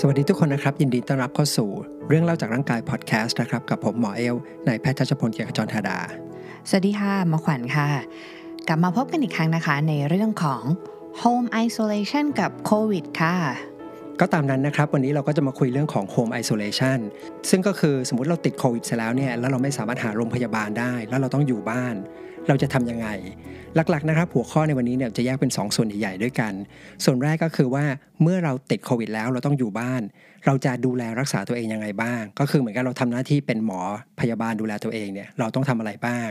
สวัสดีทุกคนนะครับ ยินดีต้อนรับเข้าสู่เรื่องเล่าจากร่างกายพอดแคสต์นะครับ กับผมหมอเอลนายแพทย์ทัชพลเกียรติจรธาดา สวัสดีค่ะหมอขวัญค่ะ กลับมาพบกันอีกครั้งนะคะ ในเรื่องของ home isolation กับโควิดค่ะก็ตามนั้นนะครับ วันนี้เราก็จะมาคุยเรื่องของ home isolation ซึ่งก็คือสมมติเราติดโควิดเสร็จแล้วเนี่ยแล้วเราไม่สามารถหาโรงพยาบาลได้ แล้วเราต้องอยู่บ้าน เราจะทำยังไง หลักๆนะครับหัวข้อในวันนี้เนี่ยจะแยกเป็น 2 ส่วนใหญ่ๆด้วยกัน ส่วนแรกก็คือว่าเมื่อเราติดโควิดแล้วเราต้องอยู่บ้าน เราจะดูแลรักษาตัวเองยังไงบ้าง ก็คือเหมือนกับเราทำหน้าที่เป็นหมอพยาบาลดูแลตัวเองเนี่ยเราต้องทำอะไรบ้าง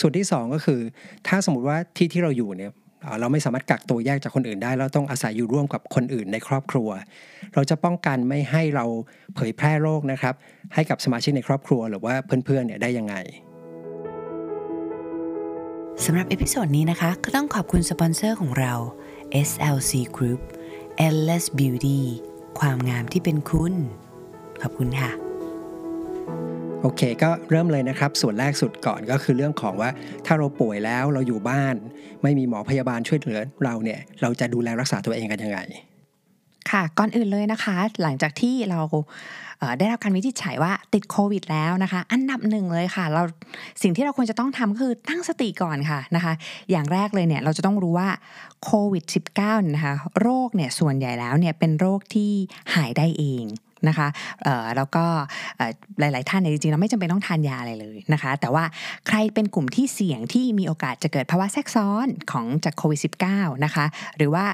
ส่วนที่ 2 ก็คือ ถ้าสมมติว่าที่ที่เราอยู่เนี่ยเอ่อเราไม่สามารถกักตัวแยกจากคนอื่นได้ เราต้องอาศัยอยู่ร่วมกับคนอื่นในครอบครัว เราจะป้องกันไม่ให้เราเผยแพร่โรคนะครับ ให้กับสมาชิกในครอบครัวหรือว่าเพื่อนๆเนี่ยได้ยังไง สำหรับ episode นี้นะคะ ก็ต้องขอบคุณสปอนเซอร์ของเรา SLC Group Endless Beauty ความงามที่เป็นคุณ ขอบคุณค่ะ โอเค ก็เริ่มเลยนะครับ ส่วนแรกสุดก่อนก็คือเรื่องของว่าถ้าเราป่วยแล้วเราอยู่บ้าน ไม่มีหมอพยาบาลช่วยเหลือเราเนี่ย เราจะดูแลรักษาตัวเองกันยังไง ค่ะ ก่อนอื่นเลยนะคะ หลังจากที่เราเอ่อ ได้รับการวินิจฉัยว่าติดโควิดแล้วนะคะ อันดับหนึ่งเลยค่ะ เราสิ่งที่เราควรจะต้องทำคือตั้งสติก่อนค่ะนะคะ อย่างแรกเลยเนี่ยเราจะต้องรู้ว่าโควิด -19 นะคะโรคเนี่ยส่วนใหญ่แล้วเนี่ยเป็นโรคที่หายได้เองนะคะแล้วก็หลาย ๆ ท่านเนี่ยจริงๆเราไม่จำเป็นต้องทานยาอะไรเลยนะคะ แต่ว่าใครเป็นกลุ่มที่เสี่ยงที่มีโอกาสจะเกิดภาวะแทรกซ้อนของจากโควิด -19 นะคะ หรือว่า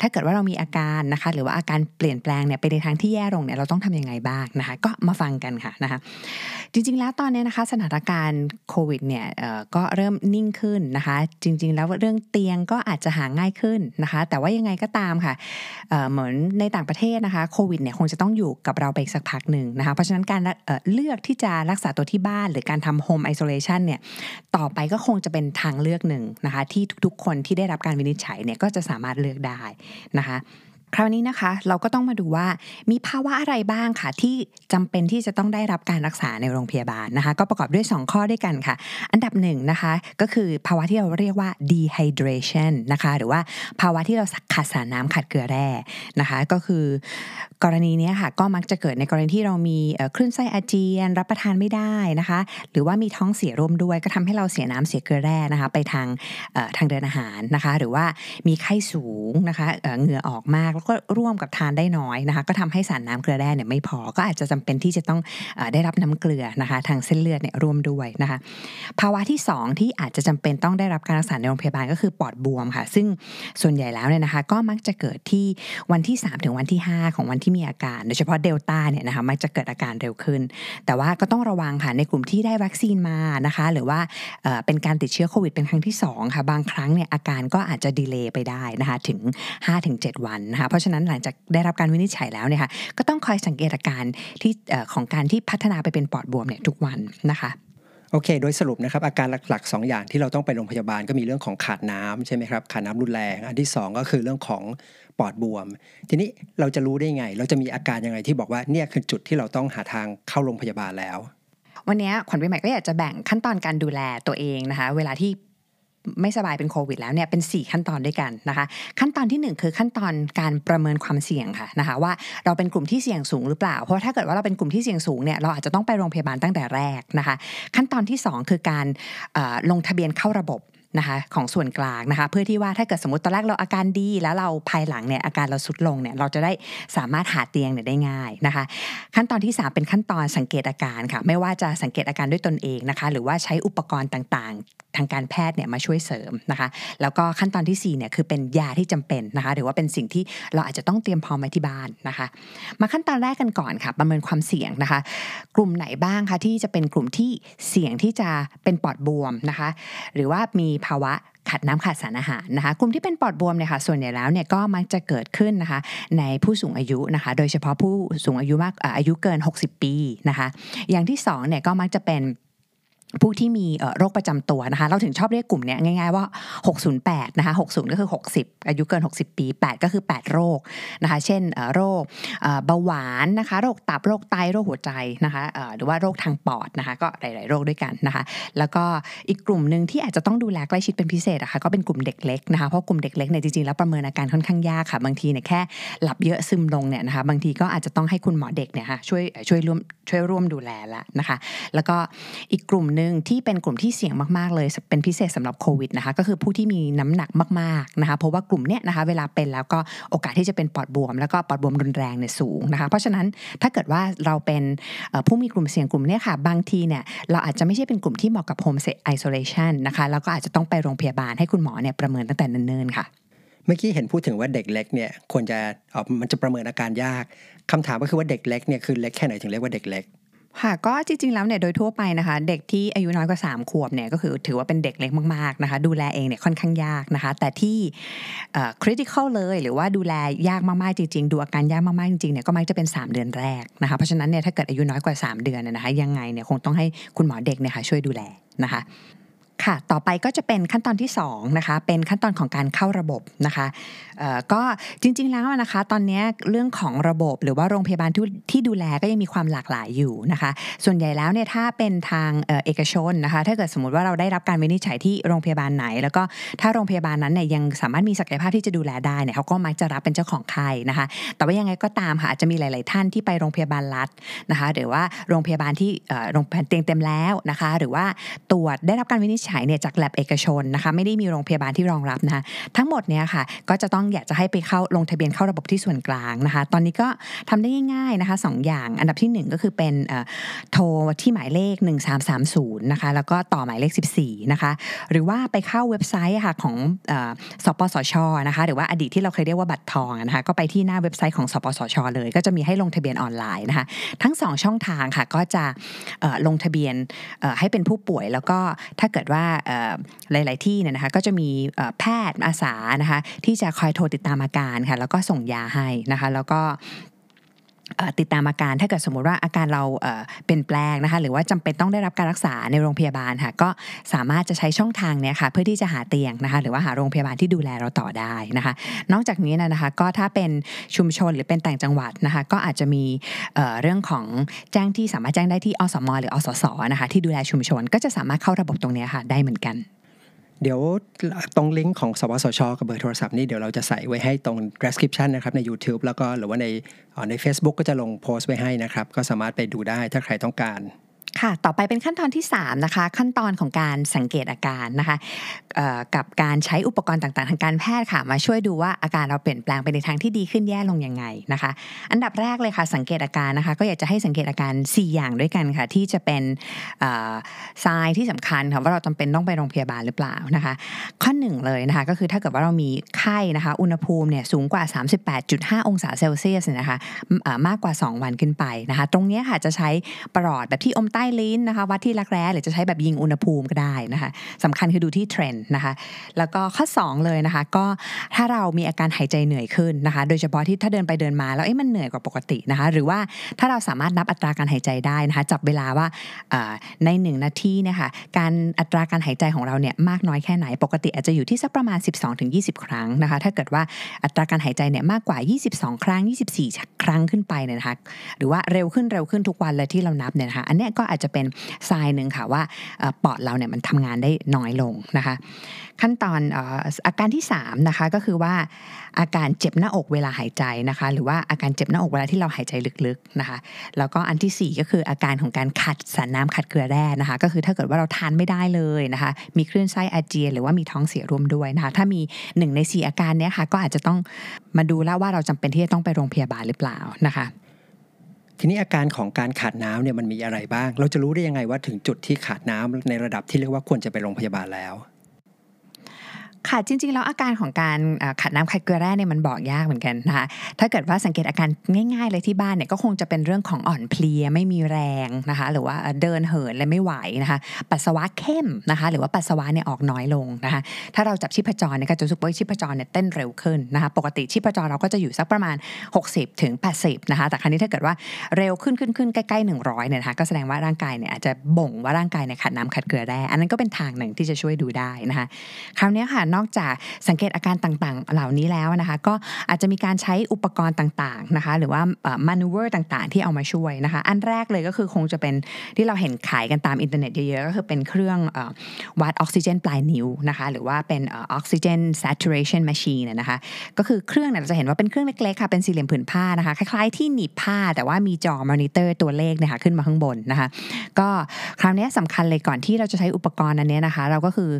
ถ้าเกิดว่าเรามีอาการนะคะหรือว่าอาการเปลี่ยนแปลงเนี่ยไปในทางที่แย่ลงเนี่ยเราต้องทำยังไงบ้างนะคะก็มาฟังกันค่ะนะคะจริงๆแล้วตอนนี้นะคะสถานการณ์โควิดเนี่ยก็เริ่มนิ่งขึ้นนะคะ จริง ๆ แล้วเรื่องเตียงก็อาจจะหาง่ายขึ้นนะคะ แต่ว่ายังไงก็ตามค่ะเเหมือนในต่างประเทศนะคะโควิดเนี่ยคงจะต้องอยู่กับเราไปอีกสักพักหนึ่งนะคะเพราะฉะนั้นการเเลือกที่จะรักษาตัวที่บ้าน หรือการทำ home isolation เนี่ยต่อไปก็คงจะเป็นทางเลือกหนึ่งนะคะที่ทุกๆ คนที่ได้รับการวินิจฉัยเนี่ยก็จะสามารถเลือกได้นะคะ คราวนี้นะคะ เราก็ต้องมาดูว่ามีภาวะอะไรบ้างค่ะ ที่จำเป็นที่จะต้องได้รับการรักษาในโรงพยาบาลนะคะ ก็ประกอบด้วย 2 ข้อด้วยกันค่ะ อันดับหนึ่งนะคะ ก็คือภาวะที่เราเรียกว่า dehydration นะคะ หรือว่าภาวะที่เราขาดสารน้ำขาดเกลือแร่นะคะ ก็คือกรณีนี้ค่ะก็มักจะเกิดในกรณีที่เรามีคลื่นไส้อาเจียน รับประทานไม่ได้นะคะ หรือว่ามีท้องเสียร่วมด้วย ก็ทำให้เราเสียน้ำเสียเกลือแร่นะคะ ไปทางทางเดินอาหารนะคะ หรือว่ามีไข้สูงนะคะเอ่อเหงื่อออกมากล้วก็ร่วมกับทานได้น้อยนะคะ ก็ทำให้สารน้ำเกลือแร่เนี่ยไม่พอก็อาจจะจำเป็นที่จะต้องอได้รับน้ำเกลือนะคะ ทางเส้นเลือดเนี่ยร่วมด้วยนะคะ ภาวะที่ 2 ที่อาจจะจำเป็นต้องได้รับการรักษาในโรงพยาบาลก็คือปอดบวมค่ะ ซึ่งส่วนใหญ่แล้วเนี่ยนะคะ ก็มักจะเกิดที่วันที่ 3 ถึงวันที่ 5 ของวันที่มีอาการ โดยเฉพาะเดลต้าเนี่ยนะคะมักจะเกิดอาการเร็วขึ้น แต่ว่าก็ต้องระวังค่ะในกลุ่มที่ได้วัคซีนมานะคะ หรือว่าเอ่อเป็นการติดเชื้อโควิดเป็นครั้งที่2ค่ะบางครั้งเนี่ยอาการก็อาจจะดีเลย์ไปได้นะคะถึง 5-7 วันนะคะเพราะฉะนั้นหลังจากได้รับการวินิจฉัยแล้วเนี่ยค่ะก็ต้องคอยสังเกตอาการที่เอ่อของการที่พัฒนาไปเป็นปอดบวมเนี่ยทุกวันนะคะโอเค โดยสรุปนะครับอาการหลักๆ 2 อย่างที่เราต้องไปโรงพยาบาลก็มีเรื่องของขาดน้ำใช่ไหมครับขาดน้ำรุนแรง อันที่ 2 ก็คือเรื่องของปอดบวม ทีนี้เราจะรู้ได้ไง เราจะมีอาการยังไงที่บอกว่าเนี่ยคือจุดที่เราต้องหาทางเข้าโรงพยาบาลแล้ววันนี้ขวัญปีใหม่ก็อยากจะแบ่งขั้นตอนการดูแลตัวเองนะคะ เวลาที่ ไม่สบายเป็นโควิดแล้วเนี่ยเป็น 4 ขั้นตอนด้วยกันนะคะ ขั้นตอนทีหนึ่1 คือขั้นตอนการประเมินความเสี่ยงค่ะนะคะว่าเราเป็นกลุ่มที่เสี่ยงสูงหรือเปล่า เพราะถ้าเกิดว่าเราเป็นกลุ่มที่เสี่ยงสูงเนี่ยเราอาจจะต้องไปโรงพยาบาลตั้งแต่แรกนะคะ ขั้นตอนที่ 2 คือการลงทะเบียนเข้าระบบ นะคะของส่วนกลางนะคะ เพื่อที่ว่าถ้าเกิดสมมติตอนแรกเราอาการดีแล้วเราภายหลังเนี่ยอาการเราสุดลงเนี่ยเราจะได้สามารถหาเตียงเนี่ยได้ง่ายนะคะ ขั้นตอนที่ 3 เป็นขั้นตอนสังเกตอาการค่ะ ไม่ว่าจะสังเกตอาการด้วยตนเองนะคะ หรือว่าใช้อุปกรณ์ต่างๆ ทางการแพทย์เนี่ยมาช่วยเสริมนะคะ แล้วก็ขั้นตอนที่4เนี่ยคือเป็นยาที่จำเป็นนะคะ หรือว่าเป็นสิ่งที่เราอาจจะต้องเตรียมพร้อมไว้ที่บ้านนะคะ มาขั้นตอนแรกกันก่อนค่ะ ประเมินความเสี่ยงนะคะ กลุ่มไหนบ้างคะที่จะเป็นกลุ่มที่เสี่ยงที่จะเป็นปอดบวมนะคะ หรือว่ามีภาวะขาดน้ำขาดสารอาหารนะคะกลุ่มที่เป็นปอดบวมเนี่ยค่ะส่วนใหญ่แล้วเนี่ยก็มักจะเกิดขึ้นนะคะในผู้สูงอายุนะคะ โดยเฉพาะผู้สูงอายุมากอายุเกิน 60 ปีนะคะ อย่างที่สองเนี่ยก็มักจะเป็น ผู้ที่มีโรคประจำตัวนะคะเราถึงชอบเรียกกลุ่มนี้ง่ายๆว่า 608นะคะ60 ก็คือ 60 อายุเกิน 60 ปี 8 ก็คือ 8 โรคนะคะเช่นโรคเบาหวานนะคะโรคตับโรคไตโรคหัวใจนะคะหรือว่าโรคทางปอดนะคะก็หลาย ๆ โรคด้วยกันนะคะแล้วก็อีกกลุ่มหนึ่งที่อาจจะต้องดูแลใกล้ชิดเป็นพิเศษนะคะก็เป็นกลุ่มเด็กเล็กนะคะเพราะกลุ่มเด็กเล็กเนี่ยจริงๆแล้วประเมินอาการค่อนข้างยากค่ะบางทีเนี่ยแค่หลับเยอะซึมลงเนี่ยนะคะบางทีก็อาจจะต้องให้คุณหมอเด็กเนี่ยค่ะช่วยช่วยร่วมช่วยร่วมดูแลละนะคะแล้วก็อีกกลุ่มหนึ่งที่เป็นกลุ่มที่เสี่ยงมากๆเลย เป็นพิเศษสำหรับโควิดนะคะก็คือผู้ที่มีน้ำหนักมากๆนะคะเพราะว่ากลุ่มเนี้ยนะคะเวลาเป็นแล้วก็โอกาสที่จะเป็นปอดบวม แล้วก็ปอดบวมรุนแรงเนี่ยสูงนะคะเพราะฉะนั้นถ้าเกิดว่าเราเป็นผู้มีกลุ่มเสี่ยงกลุ่มเนี้ยค่ะบางทีเนี่ยเราอาจจะไม่ใช่เป็นกลุ่มที่เหมาะกับ home isolation นนะคะแล้วก็อาจจะต้องไปโรงพยาบาลให้คุณหมอเนี่ยประเมินตั้งแต่เนิ่นๆค่ะเมื่อกี้เห็นพูดถึงว่าเด็กเล็กเนี่ยควรจะออมันจะประเมินอาการยากคำถามก็คือว่าเด็กเล็กเนี่ยคือเล็กแค่ไหนถึงเรียกว่าเด็กเล็ก ค่ะก็จริงๆแล้วเนี่ยโดยทั่วไปนะคะ เด็กที่อายุน้อยกว่า 3 ขวบเนี่ยก็คือถือว่าเป็นเด็กเล็กมากๆนะคะ ดูแลเองเนี่ยค่อนข้างยากนะคะ แต่ที่ critical เลยหรือว่าดูแลยากมากๆจริง ๆ ดูอาการยากมากๆจริงๆเนี่ยก็มักจะเป็น 3 เดือนแรกนะคะเพราะฉะนั้นเนี่ยถ้าเกิดอายุน้อยกว่า 3 เดือนนะคะยังไงเนี่ยคงต้องให้คุณหมอเด็กเนี่ยค่ะช่วยดูแลนะคะ ค่ะ ต่อไปก็จะเป็นขั้นตอนที่2นะคะ เป็นขั้นตอนของการเข้าระบบนะคะก็จริงๆแล้วนะคะ ตอนนี้เรื่องของระบบหรือว่าโรงพยาบาลที่ที่ดูแลก็ยังมีความหลากหลายอยู่นะคะ ส่วนใหญ่แล้วเนี่ยถ้าเป็นทางเอกชนนะคะ ถ้าเกิดสมมติว่าเราได้รับการวินิจฉัยที่โรงพยาบาลไหน แล้วก็ถ้าโรงพยาบาลนั้นเนี่ยยังสามารถมีศักยภาพที่จะดูแลได้เนี่ยเขาก็มักจะรับเป็นเจ้าของไข้นะคะ แต่ว่ายังไงก็ตามค่ะอาจจะมีหลาย ๆ ท่านที่ไปโรงพยาบาลรัฐนะคะ หรือว่าโรงพยาบาลที่โรงพยาบาลเตียงเต็มแล้วนะคะ หรือว่าตรวจได้รับการวินิจฉัยเนี่ยจากแลบเอกชนนะคะไม่ได้มีโรงพยาบาลที่รองรับนะคะทั้งหมดเนี้ยค่ะก็จะต้องอยากจะให้ไปเข้าลงทะเบียนเข้าระบบที่ส่วนกลางนะคะตอนนี้ก็ทำได้ง่ายๆนะคะสองอย่างอันดับที่ 1 ก็คือเป็นโทรที่หมายเลข 1330นะคะแล้วก็ต่อหมายเลข 14นะคะหรือว่าไปเข้าเว็บไซต์ค่ะของสปสชนะคะหรือว่าอดีตที่เราเคยเรียกว่าบัตรทองนะคะก็ไปที่หน้าเว็บไซต์ของสปสชเลยก็จะมีให้ลงทะเบียนออนไลน์นะคะทั้ง 2 ช่องทางค่ะก็จะลงทะเบียนให้เป็นผู้ป่วยแล้วก็ถ้าเกิดว่าหลาย ๆ ที่เนี่ยนะคะก็จะมีแพทย์อาสานะคะที่จะคอยโทรติดตามอาการค่ะแล้วก็ส่งยาให้นะคะแล้วก็ ติดตามอาการถ้าเกิดสมมุติว่าอาการเราเปลี่ยนแปลงนะคะหรือว่าจำเป็นต้องได้รับการรักษาในโรงพยาบาลค่ะก็สามารถจะใช้ช่องทางเนี้ยค่ะเพื่อที่จะหาเตียงนะคะหรือว่าหาโรงพยาบาลที่ดูแลเราต่อได้นะคะ นอกจากนี้นะคะก็ถ้าเป็นชุมชนหรือเป็นต่างจังหวัดนะคะก็อาจจะมีเรื่องของแจ้งที่สามารถแจ้งได้ที่อสม หรืออสสนะคะที่ดูแลชุมชน ก็จะสามารถเข้าระบบตรงนี้ค่ะได้เหมือนกัน เดี๋ยวตรงลิงก์ของสวสชกับเบอร์โทรศัพท์นี่เดี๋ยวเราจะใส่ไว้ให้ตรง description นะครับใน YouTube แล้วก็หรือว่าในใน Facebook ก็จะลงโพสต์ไว้ให้นะครับ ก็สามารถไปดูได้ถ้าใครต้องการ ค่ะ ต่อไปเป็นขั้นตอนที่ 3 นะคะ ขั้นตอนของการสังเกตอาการนะคะกับการใช้อุปกรณ์ต่างๆ ทางการแพทย์ค่ะ มาช่วยดูว่าอาการเราเปลี่ยนแปลงไปในทางที่ดีขึ้นแย่ลงยังไงนะคะ อันดับแรกเลยค่ะ สังเกตอาการนะคะ ก็อยากจะให้สังเกตอาการ 4 อย่างด้วยกันค่ะ ที่จะเป็นทรายที่สำคัญค่ะว่าเราจำเป็นต้องไปโรงพยาบาลหรือเปล่านะคะ ข้อหนึ่งเลยนะคะ ก็คือถ้าเกิดว่าเรามีไข้นะคะ อุณหภูมิเนี่ยสูงกว่า 38.5 องศาเซลเซียสนะคะมากกว่า 2 วันขึ้นไปนะคะ ตรงนี้ค่ะจะใช้ปลอดแบบที่อมใต้ลิ้นนะคะวัดที่รักแร้หรือจะใช้แบบยิงอุณหภูมิก็ได้นะคะสำคัญคือดูที่เทรนด์นะคะแล้วก็ข้อ 2 เลยนะคะ ก็ถ้าเรามีอาการหายใจเหนื่อยขึ้นนะคะ โดยเฉพาะที่ถ้าเดินไปเดินมาแล้วเอ๊ะมันเหนื่อยกว่าปกตินะคะ หรือว่าถ้าเราสามารถนับอัตราการหายใจได้นะคะ จับเวลาว่าใน 1 นาทีนะคะการอัตราการหายใจของเราเนี่ยมากน้อยแค่ไหนปกติอาจจะอยู่ที่สักประมาณ 12-20 ครั้งนะคะ ถ้าเกิดว่าอัตราการหายใจเนี่ยมากกว่า 22 ครั้ง 24 ครั้งขึ้นไปเนี่ยนะคะ หรือว่าเร็วขึ้นเร็วขึ้นทุกวันเลยที่เรานับเนี่ยนะคะ อันนี้ก็อาจจะเป็นทรายหนึ่งค่ะว่าปอดเราเนี่ยมันทำงานได้น้อยลงนะคะ ขั้นตอนอาการที่3นะคะก็คือว่าอาการเจ็บหน้าอกเวลาหายใจนะคะ หรือว่าอาการเจ็บหน้าอกเวลาที่เราหายใจลึกๆนะคะแล้วก็อันที่ 4 ก็คืออาการของการขัดสารน้ำขัดเกลือแร่นะคะ ก็คือถ้าเกิดว่าเราทานไม่ได้เลยนะคะ มีคลื่นไส้อาเจียนหรือว่ามีท้องเสียร่วมด้วยนะคะ ถ้ามี 1 ใน 4 อาการนี้ค่ะก็อาจจะต้องมาดูแล้วว่าเราจำเป็นที่จะต้องไปโรงพยาบาลหรือเปล่านะคะ ทีนี้อาการของการขาดน้ำเนี่ยมันมีอะไรบ้าง เราจะรู้ได้ยังไงว่าถึงจุดที่ขาดน้ำในระดับที่เรียกว่าควรจะไปโรงพยาบาลแล้ว ค่ะจริงๆแล้วอาการของการขัดน้ำขัดเกลือแร่เนี่ยมันบอกยากเหมือนกันนะคะถ้าเกิดว่าสังเกตอาการง่าย ๆ เลยที่บ้านเนี่ยก็คงจะเป็นเรื่องของอ่อนเพลียไม่มีแรงนะคะ หรือว่าเดินเหินเลยไม่ไหวนะคะปัสสาวะเข้มนะคะ หรือว่าปัสสาวะเนี่ยออกน้อยลงนะคะ ถ้าเราจับชีพจรเนี่ยก็จะรู้สึกว่าชีพจรเนี่ยเต้นเร็วขึ้นนะคะปกติชีพจรเราก็จะอยู่สักประมาณ 60ถึง80นะคะแต่คราวนี้ถ้าเกิดว่าเร็วขึ้นขึ้นขึ้นใกล้ๆ100เนี่ยนะคะก็แสดงว่าร่างกายเนี่ยอาจจะบ่งว่าร่างกายเนี่ยขาดน้ำขาดเกลือแร่อันนั้นก็เป็นทางหนึ่งที่จะช่วยดูได้นะคะคราวนี้ค่ะนอกจากสังเกตอาการต่างๆ เหล่านี้แล้วนะคะ ก็อาจจะมีการใช้อุปกรณ์ต่างๆนะคะ หรือว่า maneuver ต่างๆ ที่เอามาช่วยนะคะ อันแรกเลยก็คือคงจะเป็นที่เราเห็นขายกันตามอินเทอร์เน็ตเยอะๆ ก็คือเป็นเครื่องวัดออกซิเจนปลายนิ้วนะคะ หรือว่าเป็นออกซิเจน saturation machine นะคะ ก็คือเครื่องเนี่ยเราจะเห็นว่าเป็นเครื่องเล็กๆค่ะเป็นสี่เหลี่ยมผืนผ้านะคะ คล้ายๆที่หนีบผ้าแต่ว่ามีจอมอนิเตอร์ตัวเลขนะคะขึ้นมาข้างบนนะคะ ก็คราวนี้สำคัญเลยก่อนที่เราจะใช้อุปกรณ์อันนี้นะคะ เราก็คือ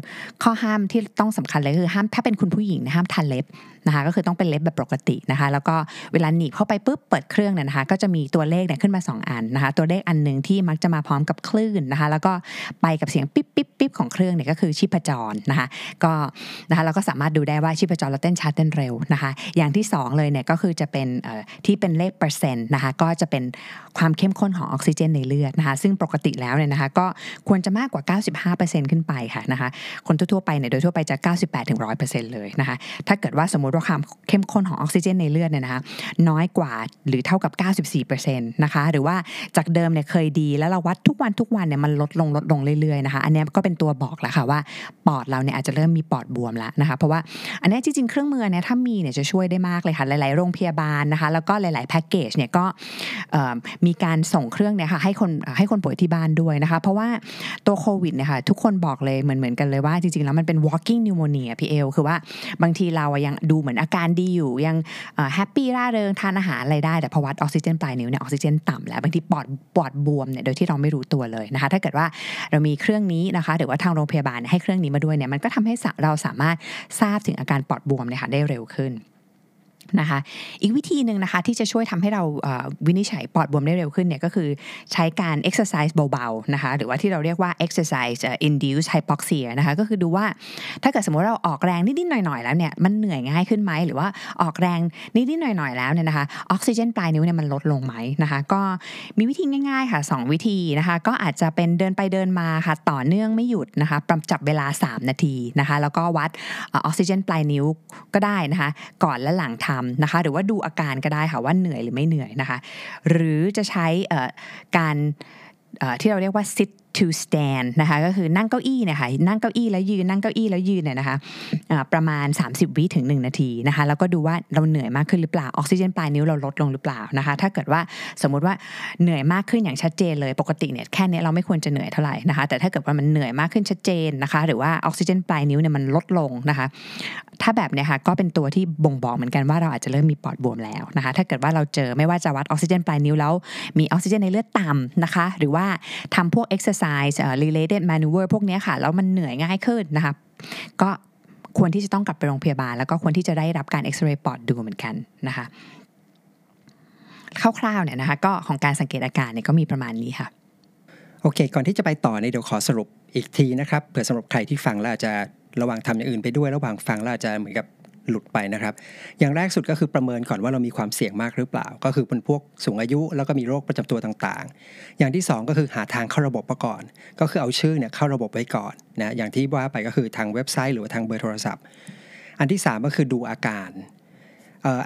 ข้อห้ามที่ต้องสำคัญเลยคือห้ามถ้าเป็นคุณผู้หญิงนะห้ามทันเล็บนะคะก็คือต้องเป็นเล็บแบบปกตินะคะ แล้วก็เวลาหนีบเข้าไปปุ๊บเปิดเครื่องเนี่ยนะคะ ก็จะมีตัวเลขเนี่ยขึ้นมา 2 อันนะคะ ตัวเลขอันหนึ่งที่มักจะมาพร้อมกับคลื่นนะคะ แล้วก็ไปกับเสียงปิ๊บปิ๊บปิ๊บของเครื่องเนี่ยก็คือชีพจรนะคะ ก็นะคะเราก็สามารถดูได้ว่าชีพจรเราเต้นช้าเต้นเร็วนะคะ อย่างที่ 2 เลยเนี่ยก็คือจะเป็นที่เป็นเลขเปอร์เซ็นต์นะคะ ก็จะเป็นความเข้มข้นของออกซิเจนในเลือดนะคะ ซึ่งปกติแล้วเนี่ยนะคะ ก็ควรจะมากกว่า 95%ขึ้นไปค่ะนะคะ คนทั่วๆไปเนี่ยโดยทั่วไปจะ 98-100%เลยนะคะ ถ้าเกิดว่าสมมติว่าความเข้มข้นของออกซิเจนในเลือดเนี่ยนะคะน้อยกว่าหรือเท่ากับ 94%นะคะหรือว่าจากเดิมเนี่ยเคยดีแล้วเราวัดทุกวันทุกวันเนี่ยมันลดลงลดลงเรื่อยๆนะคะอันนี้ก็เป็นตัวบอกแล้วค่ะว่าปอดเราเนี่ยอาจจะเริ่มมีปอดบวมแล้วนะคะเพราะว่าอันนี้จริงๆเครื่องมือเนี่ยถ้ามีเนี่ยจะช่วยได้มากเลยค่ะหลายๆโรงพยาบาลนะคะแล้วก็หลายๆแพ็กเกจเนี่ยก็มีการส่งเครื่องเนี่ยค่ะให้คนให้คนป่วยที่บ้านด้วยนะคะเพราะว่าตัวโควิดเนี่ยค่ะทุกคนบอกเลยเหมือนเหมือนกันเลยว่าจริงๆแล้วมันเป็น walking pneumonia พี่เอลคือว่าบางทีเรายังดูเหมือนอาการดีอยู่ยังแฮปปี้ร่าเริงทานอาหารอะไรได้แต่พอวัดออกซิเจนปลายนิ้วเนี่ยออกซิเจนต่ำแล้วบางทีปอดปอดบวมเนี่ยโดยที่เราไม่รู้ตัวเลยนะคะถ้าเกิดว่าเรามีเครื่องนี้นะคะหรือว่าทางโรงพยาบาลให้เครื่องนี้มาด้วยเนี่ยมันก็ทำให้เราสามารถทราบถึงอาการปอดบวมเนี่ยค่ะได้เร็วขึ้น นะคะ อีกวิธีหนึ่งนะคะที่จะช่วยทำให้เราวินิจฉัยปอดบวมได้เร็วขึ้นเนี่ยก็คือใช้การ exercise เบาๆนะคะหรือว่าที่เราเรียกว่า exercise induced hypoxia นะคะก็คือดูว่าถ้าเกิดสมมติเราออกแรงนิดๆหน่อยๆแล้วเนี่ยมันเหนื่อยง่ายขึ้นไหมหรือว่าออกแรงนิดๆหน่อยๆแล้วเนี่ยนะคะออกซิเจนปลายนิ้วเนี่ยมันลดลงไหมนะคะก็มีวิธีง่ายๆค่ะ 2 วิธีนะคะก็อาจจะเป็นเดินไปเดินมาค่ะต่อเนื่องไม่หยุดนะคะปรับจับเวลา 3 นาทีนะคะแล้วก็วัดออกซิเจนปลายนิ้วก็ได้นะคะก่อนและหลังทาำนะคะ หรือว่าดูอาการก็ได้ค่ะว่าเหนื่อยหรือไม่เหนื่อยนะคะ หรือจะใช้การที่เราเรียกว่า sit to stand นะคะก็คือนั่งเก้าอี้เนี่ยค่ะนั่งเก้าอี้แล้วยืนนั่งเก้าอี้แล้วยืนเนี่ยนะคะประมาณ 30 วิถึง 1 นาทีนะคะแล้วก็ดูว่าเราเหนื่อยมากขึ้นหรือเปล่าออกซิเจนปลายนิ้วเราลดลงหรือเปล่านะคะถ้าเกิดว่าสมมติว่าเหนื่อยมากขึ้นอย่างชัดเจนเลยปกติเนี่ยแค่นี้เราไม่ควรจะเหนื่อยเท่าไหร่นะคะแต่ถ้าเกิดว่ามันเหนื่อยมากขึ้นชัดเจนนะคะหรือว่าออกซิเจนปลายนิ้วเนี่ยมันลดลงนะคะถ้าแบบเนี้ยค่ะก็เป็นตัวที่บ่งบอกเหมือนกันว่าเราอาจจะเริ่มมีปอดบวมแล้วนะคะถ้าเกิดว่าเราเจอไม่ว่าจะวัดออกซิเจนปลายนิ้วแล้วมีออกซิเจนในเลือดต่ำนะคะหรือว่าทำพวก exercise related maneuver พวกนี้ค่ะ แล้วมันเหนื่อยง่ายขึ้นนะคะก็ควรที่จะต้องกลับไปโรงพยาบาล แล้วก็ควรที่จะได้รับการเอ็กซเรย์ปอดดูเหมือนกันนะคะคร่าวๆเนี่ยนะคะก็ของการสังเกตอาการเนี่ยก็มีประมาณนี้ค่ะโอเค ก่อนที่จะไปต่อเนี่ยเดี๋ยวขอสรุปอีกทีนะครับเผื่อสำหรับใครที่ฟังแล้วอาจจะระหว่างทำอย่างอื่นไปด้วยระหว่างฟังแล้วอาจจะเหมือนกับ หลุดไปนะครับ อย่างแรกสุดก็คือประเมินก่อนว่าเรามีความเสี่ยงมากหรือเปล่า ก็คือเป็นพวกสูงอายุแล้วก็มีโรคประจำตัวต่างๆ อย่างที่ 2 ก็คือหาทางเข้าระบบมาก่อน ก็คือเอาชื่อเนี่ยเข้าระบบไว้ก่อนนะอย่างที่ว่าไปก็คือทางเว็บไซต์หรือทางเบอร์โทรศัพท์ อันที่ 3 ก็คือดูอาการ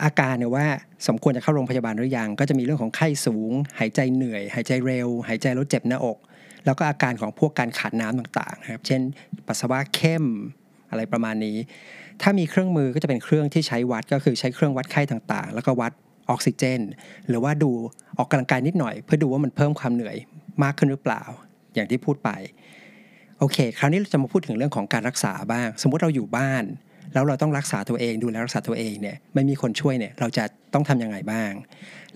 อาการเนี่ยว่าสมควรจะเข้าโรงพยาบาลหรือยัง ก็จะมีเรื่องของไข้สูง หายใจเหนื่อย หายใจเร็ว หายใจแล้วเจ็บหน้าอก แล้วก็อาการของพวกการขาดน้ำต่างๆนะครับเช่น ปัสสาวะเข้มอะไรประมาณนี้ ถ้ามีเครื่องมือก็จะเป็นเครื่องที่ใช้วัดก็คือใช้เครื่องวัดไข้ต่างๆ แล้วก็วัดออกซิเจน หรือว่าดูออกกำลังกายนิดหน่อย เพื่อดูว่ามันเพิ่มความเหนื่อยมากขึ้นหรือเปล่า อย่างที่พูดไปโอเค คราวนี้เราจะมาพูดถึงเรื่องของการรักษาบ้าง สมมุติเราอยู่บ้าน แล้วเราต้องรักษาตัวเองดูแลรักษาตัวเองเนี่ยไม่มีคนช่วยเนี่ยเราจะต้องทํำยังไงบ้าง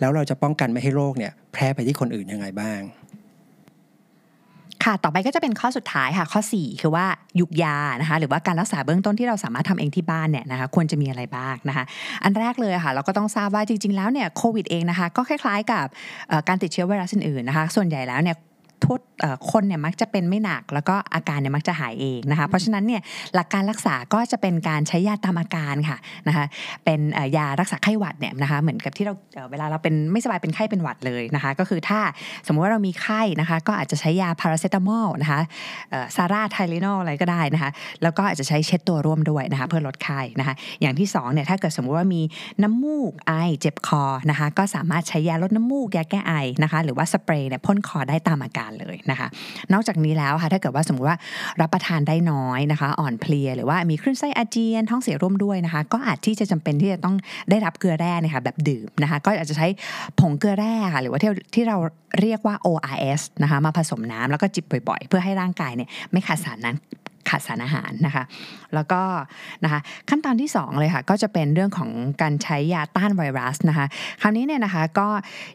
แล้วเราจะป้องกันไม่ให้โรคเนี่ยแพร่ไปที่คนอื่นยังไงบ้าง ค่ะ ต่อไปก็จะเป็นข้อสุดท้ายค่ะ ข้อ 4 คือว่ายุกยานะคะ หรือว่าการรักษาเบื้องต้นที่เราสามารถทำเองที่บ้านเนี่ยนะคะ ควรจะมีอะไรบ้างนะคะ อันแรกเลยค่ะ เราก็ต้องทราบว่าจริง ๆ แล้วเนี่ยโควิดเองนะคะ ก็คล้ายๆกับการติดเชื้อไวรัสอื่นๆนะคะ ส่วนใหญ่แล้วเนี่ย ทุกคนเนี่ยมักจะเป็นไม่หนัก แล้วก็อาการเนี่ยมักจะหายเองนะคะเพราะฉะนั้นเนี่ยหลักการรักษาก็จะเป็นการใช้ยาตามอาการค่ะนะคะเป็นยารักษาไข้หวัดเนี่ยนะคะเหมือนกับที่เราเวลาเราเป็นไม่สบายเป็นไข้เป็นหวัดเลยนะคะก็คือถ้าสมมุติว่าเรามีไข้นะคะก็อาจจะใช้ยาพาราเซตามอลนะคะซาร่าไทลินอลอะไรก็ได้นะคะแล้วก็อาจจะใช้เช็ดตัวร่วมด้วยนะคะเพื่อลดไข้นะคะอย่างที่2เนี่ยถ้าเกิดสมมุติว่ามีน้ำมูกไอเจ็บคอนะคะก็สามารถใช้ยาลดน้ำมูกยาแก้ไอนะคะหรือว่าสเปรย์เนี่ยพ่นคอได้ตามอาการเลยนะคะ นอกจากนี้แล้วค่ะถ้าเกิดว่าสมมติว่ารับประทานได้น้อยนะคะ อ่อนเพลียหรือว่ามีคลื่นไส้อาเจียนท้องเสียร่วมด้วยนะคะ ก็อาจที่จะจำเป็นที่จะต้องได้รับเกลือแร่นะคะแบบดื่มนะคะ ก็อาจจะใช้ผงเกลือแร่ค่ะหรือว่าที่ที่เราเรียกว่า ORS นะคะมาผสมน้ำแล้วก็จิบบ่อยๆ เพื่อให้ร่างกายเนี่ยไม่ขาดสารนั้น ขาดสารอาหารนะคะ แล้วก็นะคะขั้นตอนที่ 2 เลยค่ะ ก็จะเป็นเรื่องของการใช้ยาต้านไวรัสนะคะ คราวนี้เนี่ยนะคะก็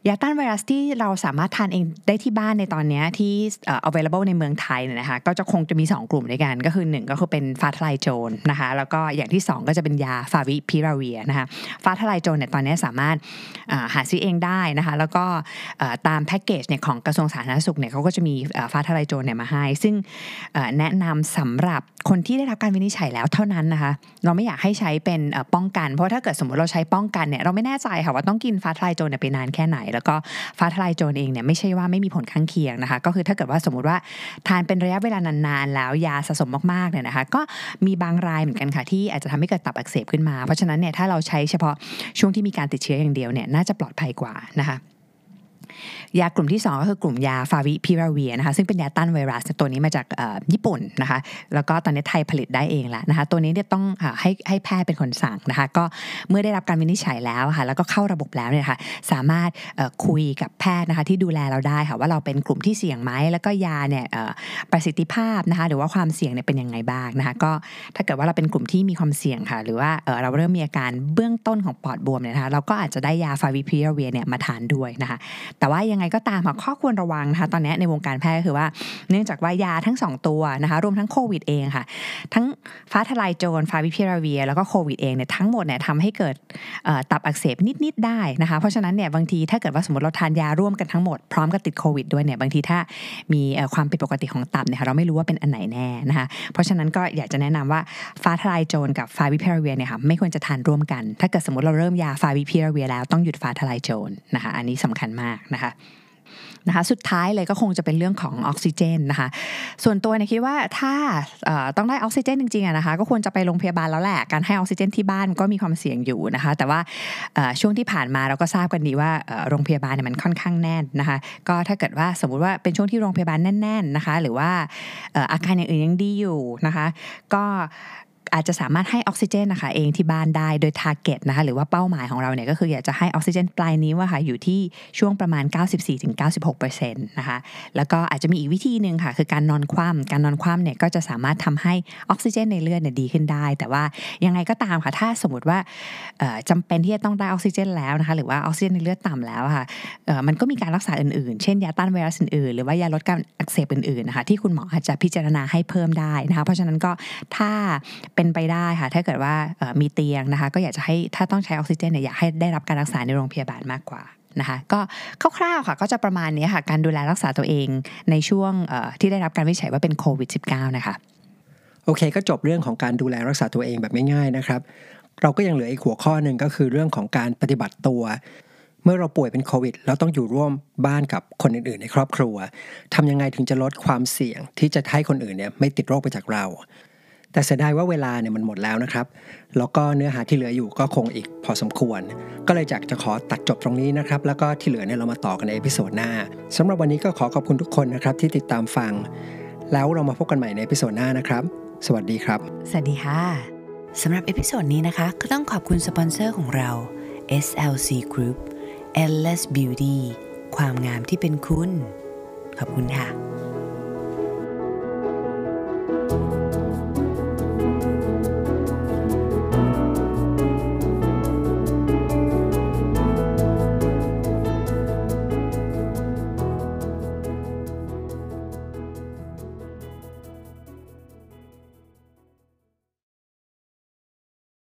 ยาต้านไวรัสที่เราสามารถทานเองได้ที่บ้านในตอนนี้ที่ available ในเมืองไทยเนี่ยนะคะก็จะคงจะมี 2 กลุ่มด้วยกัน ก็คือ 1 ก็คือเป็นฟาทไลโจนนะคะ แล้วก็อย่างที่ 2 ก็จะเป็นยาฟาวิพิราเวียนะคะฟาทไลโจนเนี่ยตอนนี้สามารถหาซื้อเองได้นะคะ แล้วก็ตามแพ็กเกจเนี่ยของกระทรวงสาธารณสุขเนี่ยเขาก็จะมีฟาทไลโจนเนี่ยมาให้ ซึ่งแนะนำสำหรับคนที่ได้รับการวินิจฉัยแล้วเท่านั้นนะคะ เราไม่อยากให้ใช้เป็นป้องกัน เพราะถ้าเกิดสมมติเราใช้ป้องกันเนี่ยเราไม่แน่ใจค่ะว่าต้องกินฟ้าทลายโจรไปนานแค่ไหน แล้วก็ฟ้าทลายโจรเองเนี่ยไม่ใช่ว่าไม่มีผลข้างเคียงนะคะ ก็คือถ้าเกิดว่าสมมติว่าทานเป็นระยะเวลานานๆแล้วยาสะสมมากๆเนี่ยนะคะก็มีบางรายเหมือนกันค่ะที่อาจจะทำให้เกิดตับอักเสบขึ้นมา เพราะฉะนั้นเนี่ยถ้าเราใช้เฉพาะช่วงที่มีการติดเชื้ออย่างเดียวเนี่ยน่าจะปลอดภัยกว่านะคะ ยากลุ่มที่ 2 ก็คือกลุ่มยาฟาวิพิราเวียนะคะซึ่งเป็นยาต้านไวรัสตัวนี้มาจากญี่ปุ่นนะคะแล้วก็ตอนนี้ไทยผลิตได้เองแล้วนะคะตัวนี้เนี่ยต้องให้ให้แพทย์เป็นคนสั่งนะคะก็เมื่อได้รับการวินิจฉัยแล้วค่ะแล้วก็เข้าระบบแล้วเนี่ยค่ะสามารถคุยกับแพทย์นะคะที่ดูแลเราได้ค่ะว่าเราเป็นกลุ่มที่เสี่ยงไหมแล้วก็ยาเนี่ยประสิทธิภาพนะคะหรือว่าความเสี่ยงเนี่ยเป็นยังไงบ้างนะคะก็ถ้าเกิดว่าเราเป็นกลุ่มที่มีความเสี่ยงค่ะ หรือว่าเราเริ่มมีอาการเบื้องต้นของปอดบวมเนี่ยนะคะเราก็อาจจะได้ยาฟาวิพิราเวียเนี่ยมาทานด้วยนะคะแต่ว่ายังไงก็ตามค่ะข้อควรระวังนะคะตอนนี้ในวงการแพทย์คือว่า เนื่องจากว่ายาทั้ง 2 ตัวนะคะรวมทั้งโควิดเองค่ะ ทั้งฟ้าทลายโจรฟาวิพิราเวีย แล้วก็โควิดเองเนี่ยทั้งหมดเนี่ยทำให้เกิดตับอักเสบนิด ๆ ได้นะคะ เพราะฉะนั้นเนี่ยบางทีถ้าเกิดว่าสมมติเราทานยาร่วมกันทั้งหมดพร้อมกับติดโควิดด้วยเนี่ยบางทีถ้ามีความผิดปกติของตับเนี่ยเราไม่รู้ว่าเป็นอันไหนแน่นะคะเพราะฉะนั้นก็อยากจะแนะนำว่าฟ้าทลายโจรกับฟาวิพิราเวียเนี่ยค่ะไม่ควรจะทานร่วมกัน ถ้าเกิดสมมติเราเริ่มยาฟาวิพิราเวียแล้วต้องหยุดฟ้าทลายโจรนะคะ อันนี้สำคัญมากนะคะ นะคะสุดท้ายเลยก็คงจะเป็นเรื่องของออกซิเจนนะคะส่วนตัวเนี่ยคิดว่าถ้าต้องได้ออกซิเจนจริงๆนะคะก็ควรจะไปโรงพยาบาลแล้วแหละการให้ออกซิเจนที่บ้านก็มีความเสี่ยงอยู่นะคะแต่ว่าช่วงที่ผ่านมาเราก็ทราบกันดีว่าโรงพยาบาลเนี่ยมันค่อนข้างแน่นนะคะก็ถ้าเกิดว่าสมมุติว่าเป็นช่วงที่โรงพยาบาลแน่นๆนะคะหรือว่าอาการอย่างอื่นยังดีอยู่นะคะก็ อาจจะสามารถให้ออกซิเจนนะคะเองที่บ้านได้โดยทาร์เก็ตนะคะหรือว่าเป้าหมายของเราเนี่ยก็คืออยากจะให้ออกซิเจนปลายนิ้วอะค่ะอยู่ที่ช่วงประมาณ 94-96%นะคะแล้วก็อาจจะมีอีกวิธีหนึ่งค่ะคือการนอนคว่ำการนอนคว่ำเนี่ยก็จะสามารถทำให้ออกซิเจนในเลือดเนี่ยดีขึ้นได้ แต่ว่ายังไงก็ตามค่ะถ้าสมมติว่าจำเป็นที่จะต้องได้ออกซิเจนแล้วนะคะหรือว่าออกซิเจนในเลือดต่ำแล้วค่ะมันก็มีการรักษาอื่นๆ เช่นยาต้านไวรัสอื่นๆ หรือว่ายาลดการอักเสบอื่นๆนะคะที่คุณหมออาจจะพิจารณาให้เพิ่มได้นะคะเพราะฉะนั้นก็ถ้าเเป็นไปได้ค่ะ ถ้าเกิดว่ามีเตียงนะคะ ก็อยากจะให้ถ้าต้องใช้ออกซิเจนเนี่ยอยากให้ได้รับการรักษาในโรงพยาบาลมากกว่านะคะก็คร่าวๆค่ะก็จะประมาณนี้ค่ะการดูแลรักษาตัวเองในช่วงที่ได้รับการวิจัยว่าเป็นโควิด -19 นะคะโอเค ก็จบเรื่องของการดูแลรักษาตัวเองแบบง่ายๆนะครับ เราก็ยังเหลืออีกหัวข้อหนึ่งก็คือเรื่องของการปฏิบัติตัว เมื่อเราป่วยเป็นโควิดแล้วต้องอยู่ร่วมบ้านกับคนอื่นๆ ในครอบครัวทำยังไงถึงจะลดความเสี่ยงที่จะให้คนอื่นเนี่ยไม่ติดโรคไปจากเรา แต่เสียดายว่าเวลาเนี่ยมันหมดแล้วนะครับ แล้วก็เนื้อหาที่เหลืออยู่ก็คงอีกพอสมควร ก็เลยอยากจะขอตัดจบตรงนี้นะครับ แล้วก็ที่เหลือเนี่ยเรามาต่อกันใน episode หน้าสำหรับวันนี้ก็ขอขอบคุณทุกคนนะครับที่ติดตามฟัง แล้วเรามาพบกันใหม่ใน episode หน้านะครับ สวัสดีครับ สวัสดีค่ะสำหรับเอพิโซดนี้นะคะ ก็ต้องขอบคุณสปอนเซอร์ของเรา SLC Group Endless Beauty ความงามที่เป็นคุณ ขอบคุณค่ะ